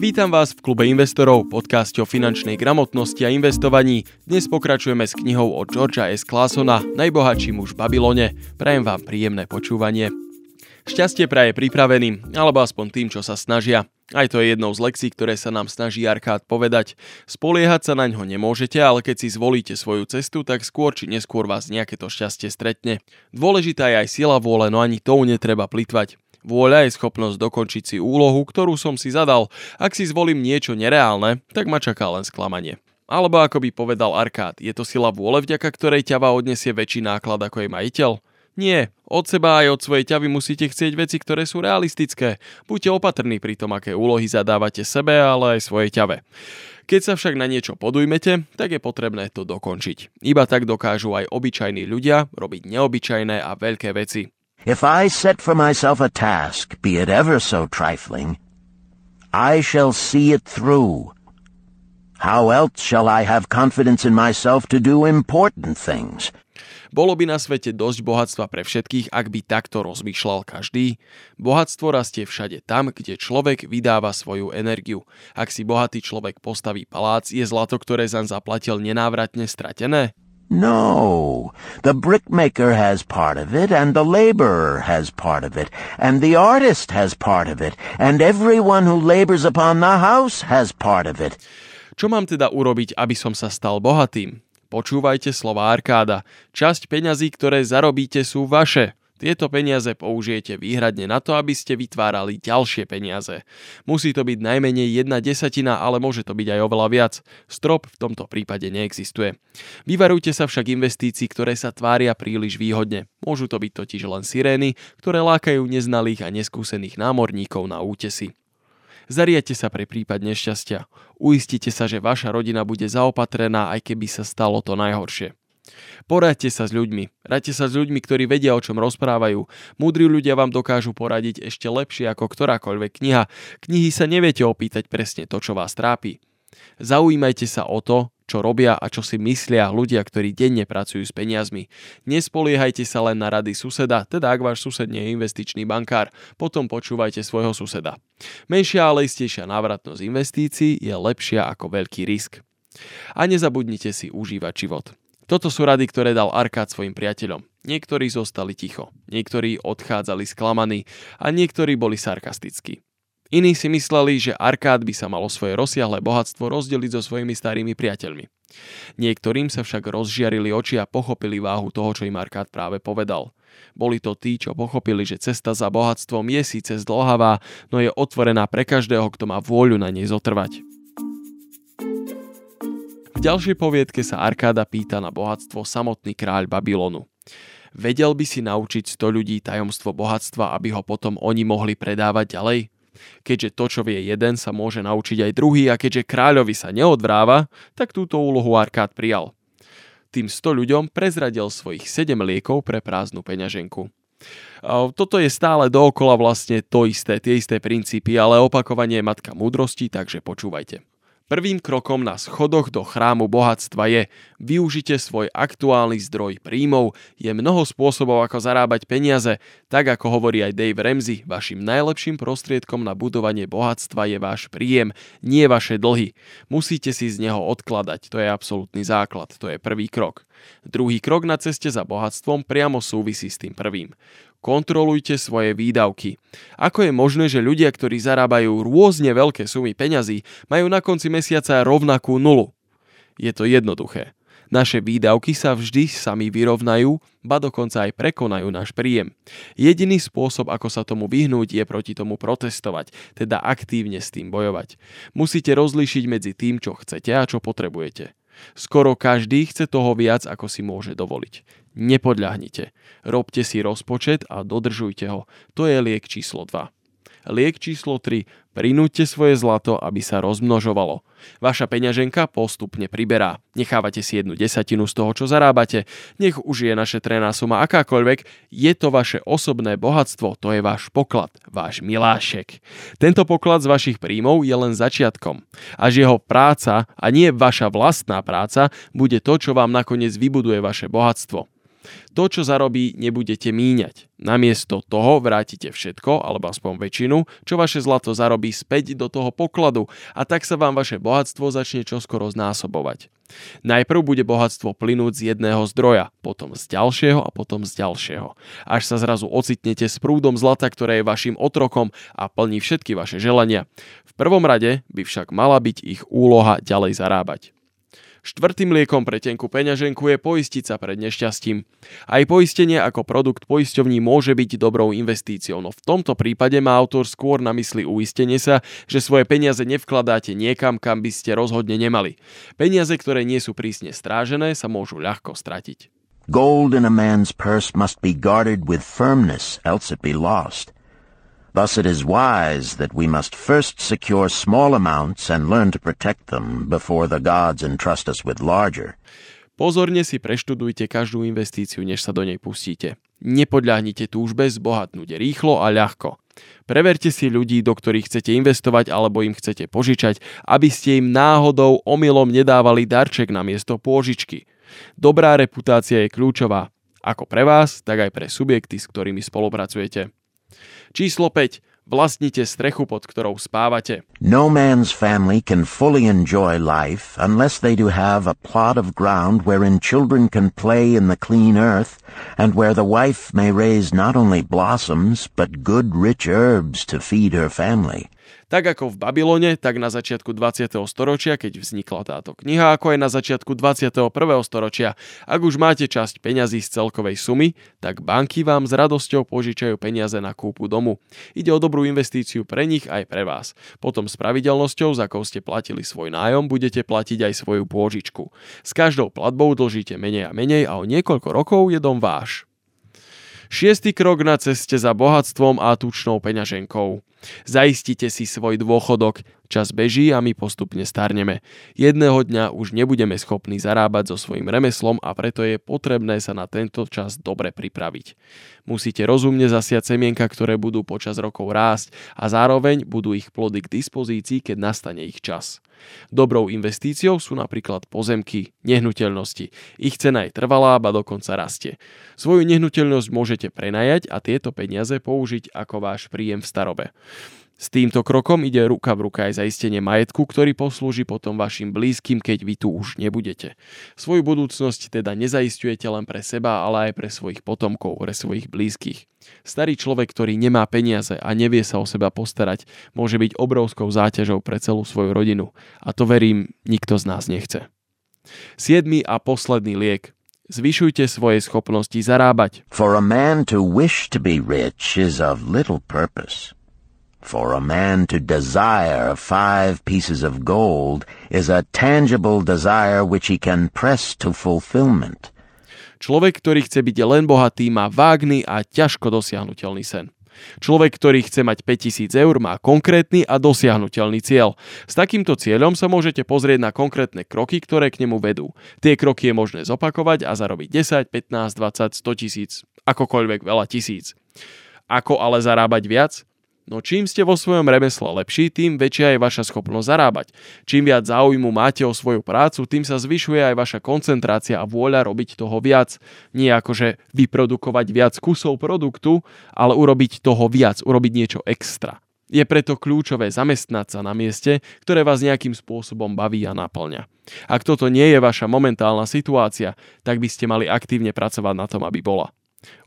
Vítam vás v klube investorov, podcaste o finančnej gramotnosti a investovaní. Dnes pokračujeme s knihou od Georgia S. Classona Najbohatší muž v Babylone. Prajem vám príjemné počúvanie. Šťastie praje pripraveným, alebo aspoň tým, čo sa snažia. Aj to je jednou z lekcií, ktoré sa nám snaží Arkád povedať. Spoliehať sa na ňo nemôžete, ale keď si zvolíte svoju cestu, tak skôr či neskôr vás nejaké to šťastie stretne. Dôležitá je aj sila vôle, no ani tou netreba plitvať. Vôľa je schopnosť dokončiť si úlohu, ktorú som si zadal. Ak si zvolím niečo nereálne, tak ma čaká len sklamanie. Alebo ako by povedal Arkád, je to sila vôle, vďaka ktorej ťava odnesie väčší náklad ako jej majiteľ? Nie, od seba aj od svojej ťavy musíte chcieť veci, ktoré sú realistické. Buďte opatrní pri tom, aké úlohy zadávate sebe, ale aj svojej ťave. Keď sa však na niečo podujmete, tak je potrebné to dokončiť. Iba tak dokážu aj obyčajní ľudia robiť neobyčajné a veľké veci. If I set for myself a task, be it ever so trifling, I shall see it through. How else shall I have confidence in myself to do important things? Bolo by na svete dosť bohatstva pre všetkých, ak by takto rozmýšľal každý. Bohatstvo rastie všade tam, kde človek vydáva svoju energiu. Ak si bohatý človek postaví palác, je zlato, ktoré zaň zaplatil nenávratne stratené? No, the brickmaker has part of it, and the laborer has part of it, and the artist has part of it, and everyone who labors upon the house has part of it. Čo mám teda urobiť, aby som sa stal bohatým? Počúvajte slova Arkáda. Časť peňazí, ktoré zarobíte, sú vaše. Tieto peniaze použijete výhradne na to, aby ste vytvárali ďalšie peniaze. Musí to byť najmenej jedna desatina, ale môže to byť aj oveľa viac. Strop v tomto prípade neexistuje. Vyvarujte sa však investícií, ktoré sa tvária príliš výhodne. Môžu to byť totiž len sirény, ktoré lákajú neznalých a neskúsených námorníkov na útesy. Zariate sa pre prípad nešťastia. Uistite sa, že vaša rodina bude zaopatrená, aj keby sa stalo to najhoršie. Poradte sa s ľuďmi. Radte sa s ľuďmi, ktorí vedia, o čom rozprávajú. Múdri ľudia vám dokážu poradiť ešte lepšie ako ktorákoľvek kniha. Knihy sa neviete opýtať presne to, čo vás trápi. Zaujímajte sa o to, čo robia a čo si myslia ľudia, ktorí denne pracujú s peniazmi. Nespoliehajte sa len na rady suseda, teda ak váš sused nie je investičný bankár, potom počúvajte svojho suseda. Menšia, ale istejšia návratnosť investícií je lepšia ako veľký risk. A nezabudnite si užívať život. Toto sú rady, ktoré dal Arkád svojim priateľom. Niektorí zostali ticho, niektorí odchádzali sklamaní a niektorí boli sarkastickí. Iní si mysleli, že Arkád by sa malo svoje rozsiahle bohatstvo rozdeliť so svojimi starými priateľmi. Niektorým sa však rozžiarili oči a pochopili váhu toho, čo im Arkád práve povedal. Boli to tí, čo pochopili, že cesta za bohatstvom je síce zdlhavá, no je otvorená pre každého, kto má vôľu na nej zotrvať. V ďalšej poviedke sa Arkáda pýta na bohatstvo samotný kráľ Babylonu. Vedel by si naučiť 100 ľudí tajomstvo bohatstva, aby ho potom oni mohli predávať ďalej? Keďže to, čo vie jeden, sa môže naučiť aj druhý a keďže kráľovi sa neodvráva, tak túto úlohu Arkád prijal. Tým 100 ľuďom prezradil svojich 7 liekov pre prázdnu peňaženku. Toto je stále dookola vlastne to isté, tie isté princípy, ale opakovanie je matka múdrosti, takže počúvajte. Prvým krokom na schodoch do chrámu bohatstva je využite svoj aktuálny zdroj príjmov. Je mnoho spôsobov, ako zarábať peniaze. Tak ako hovorí aj Dave Ramsey, vašim najlepším prostriedkom na budovanie bohatstva je váš príjem, nie vaše dlhy. Musíte si z neho odkladať, to je absolútny základ, to je prvý krok. Druhý krok na ceste za bohatstvom priamo súvisí s tým prvým kontrolujte svoje výdavky. Ako je možné, že ľudia, ktorí zarábajú rôzne veľké sumy peňazí, majú na konci mesiaca rovnakú nulu? Je to jednoduché. Naše výdavky sa vždy sami vyrovnajú, ba dokonca aj prekonajú náš príjem. Jediný spôsob, ako sa tomu vyhnúť, je proti tomu protestovať, teda aktívne s tým bojovať. Musíte rozlíšiť medzi tým, čo chcete a čo potrebujete. Skoro každý chce toho viac, ako si môže dovoliť. Nepodľahnite. Robte si rozpočet a dodržujte ho. To je liek číslo 2. Liek číslo 3. Prinúďte svoje zlato, aby sa rozmnožovalo. Vaša peňaženka postupne priberá. Nechávate si jednu desatinu z toho, čo zarábate. Nech už je našetrená suma akákoľvek. Je to vaše osobné bohatstvo, to je váš poklad, váš milášek. Tento poklad z vašich príjmov je len začiatkom. Až jeho práca, a nie vaša vlastná práca, bude to, čo vám nakoniec vybuduje vaše bohatstvo. To, čo zarobí, nebudete míňať. Namiesto toho vrátite všetko, alebo aspoň väčšinu, čo vaše zlato zarobí späť do toho pokladu a tak sa vám vaše bohatstvo začne čoskoro znásobovať. Najprv bude bohatstvo plynúť z jedného zdroja, potom z ďalšieho a potom z ďalšieho. Až sa zrazu ocitnete s prúdom zlata, ktoré je vašim otrokom a plní všetky vaše želania. V prvom rade by však mala byť ich úloha ďalej zarábať. Štvrtým liekom pre tenkú peňaženku je poistiť sa pred nešťastím. Aj poistenie ako produkt poisťovní môže byť dobrou investíciou, no v tomto prípade má autor skôr na mysli uistenie sa, že svoje peniaze nevkladáte niekam, kam by ste rozhodne nemali. Peniaze, ktoré nie sú prísne strážené, sa môžu ľahko stratiť. Gold in a man's purse must be guarded with firmness, else it be lost. Thus it is wise that we must first secure small amounts and learn to protect them before the gods entrust us with larger. Pozorne si preštudujte každú investíciu, než sa do nej pustíte. Nepodľahnite túžbe zbohatnúť rýchlo a ľahko. Preverte si ľudí, do ktorých chcete investovať alebo im chcete požičať, aby ste im náhodou omylom nedávali darček na miesto pôžičky. Dobrá reputácia je kľúčová, ako pre vás, tak aj pre subjekty, s ktorými spolupracujete. Číslo 5. Vlastnite strechu, pod ktorou spávate. No man's family can fully enjoy life unless they do have a plot of ground wherein children can play in the clean earth, and where the wife may raise not only blossoms, but good rich herbs to feed her family. Tak ako v Babylone, tak na začiatku 20. storočia, keď vznikla táto kniha, ako aj na začiatku 21. storočia. Ak už máte časť peňazí z celkovej sumy, tak banky vám s radosťou požičajú peniaze na kúpu domu. Ide o dobrú investíciu pre nich aj pre vás. Potom s pravidelnosťou, za akou ste platili svoj nájom, budete platiť aj svoju pôžičku. S každou platbou dlžíte menej a menej a o niekoľko rokov je dom váš. Šiestý krok na ceste za bohatstvom a tučnou peňaženkou. Zaistite si svoj dôchodok, čas beží a my postupne starneme. Jedného dňa už nebudeme schopní zarábať so svojím remeslom a preto je potrebné sa na tento čas dobre pripraviť. Musíte rozumne zasiať semienka, ktoré budú počas rokov rásť a zároveň budú ich plody k dispozícii, keď nastane ich čas. Dobrou investíciou sú napríklad pozemky, nehnuteľnosti. Ich cena je trvalá, ba dokonca rastie. Svoju nehnuteľnosť môžete prenajať a tieto peniaze použiť ako váš príjem v starobe. S týmto krokom ide ruka v ruka aj zaistenie majetku, ktorý poslúži potom vašim blízkym, keď vy tu už nebudete. Svoju budúcnosť teda nezaistujete len pre seba, ale aj pre svojich potomkov, pre svojich blízkych. Starý človek, ktorý nemá peniaze a nevie sa o seba postarať, môže byť obrovskou záťažou pre celú svoju rodinu. A to verím, nikto z nás nechce. Siedmy a posledný liek. Zvyšujte svoje schopnosti zarábať. For a man to wish to be rich is of little purpose. For a man to desire five pieces of gold is a tangible desire which he can press to fulfillment. Človek, ktorý chce byť len bohatý, má vágný a ťažko dosiahnutelný sen. Človek, ktorý chce mať 5000 eur, má konkrétny a dosiahnutelný cieľ. S takýmto cieľom sa môžete pozrieť na konkrétne kroky, ktoré k nemu vedú. Tie kroky je možné zopakovať a zarobiť 10, 15, 20, 100 tisíc, akokoľvek veľa tisíc. Ako ale zarábať viac? No čím ste vo svojom remesle lepší, tým väčšia je vaša schopnosť zarábať. Čím viac záujmu máte o svoju prácu, tým sa zvyšuje aj vaša koncentrácia a vôľa robiť toho viac. Nie akože vyprodukovať viac kusov produktu, ale urobiť toho viac, urobiť niečo extra. Je preto kľúčové zamestnať sa na mieste, ktoré vás nejakým spôsobom baví a naplňa. Ak toto nie je vaša momentálna situácia, tak by ste mali aktívne pracovať na tom, aby bola.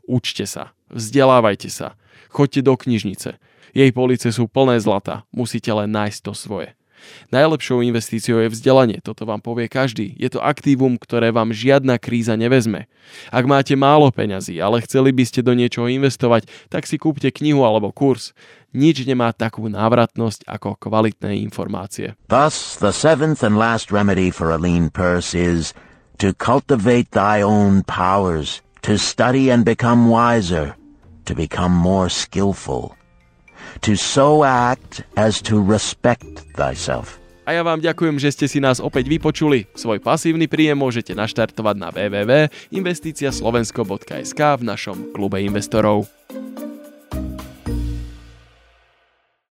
Učte sa, vzdelávajte sa, choďte do knižnice, jej police sú plné zlata, musíte len nájsť to svoje. Najlepšou investíciou je vzdelanie, toto vám povie každý. Je to aktívum, ktoré vám žiadna kríza nevezme. Ak máte málo peňazí, ale chceli by ste do niečoho investovať, tak si kúpte knihu alebo kurz. Nič nemá takú návratnosť ako kvalitné informácie. Thus, the seventh and last remedy for a lean purse is to cultivate thy own powers, to study and become wiser, to become more skillful to so act as to respect thyself. A ja vám ďakujem, že ste si nás opäť vypočuli. Svoj pasívny príjem môžete naštartovať na www.investiciaslovensko.sk v našom klube investorov.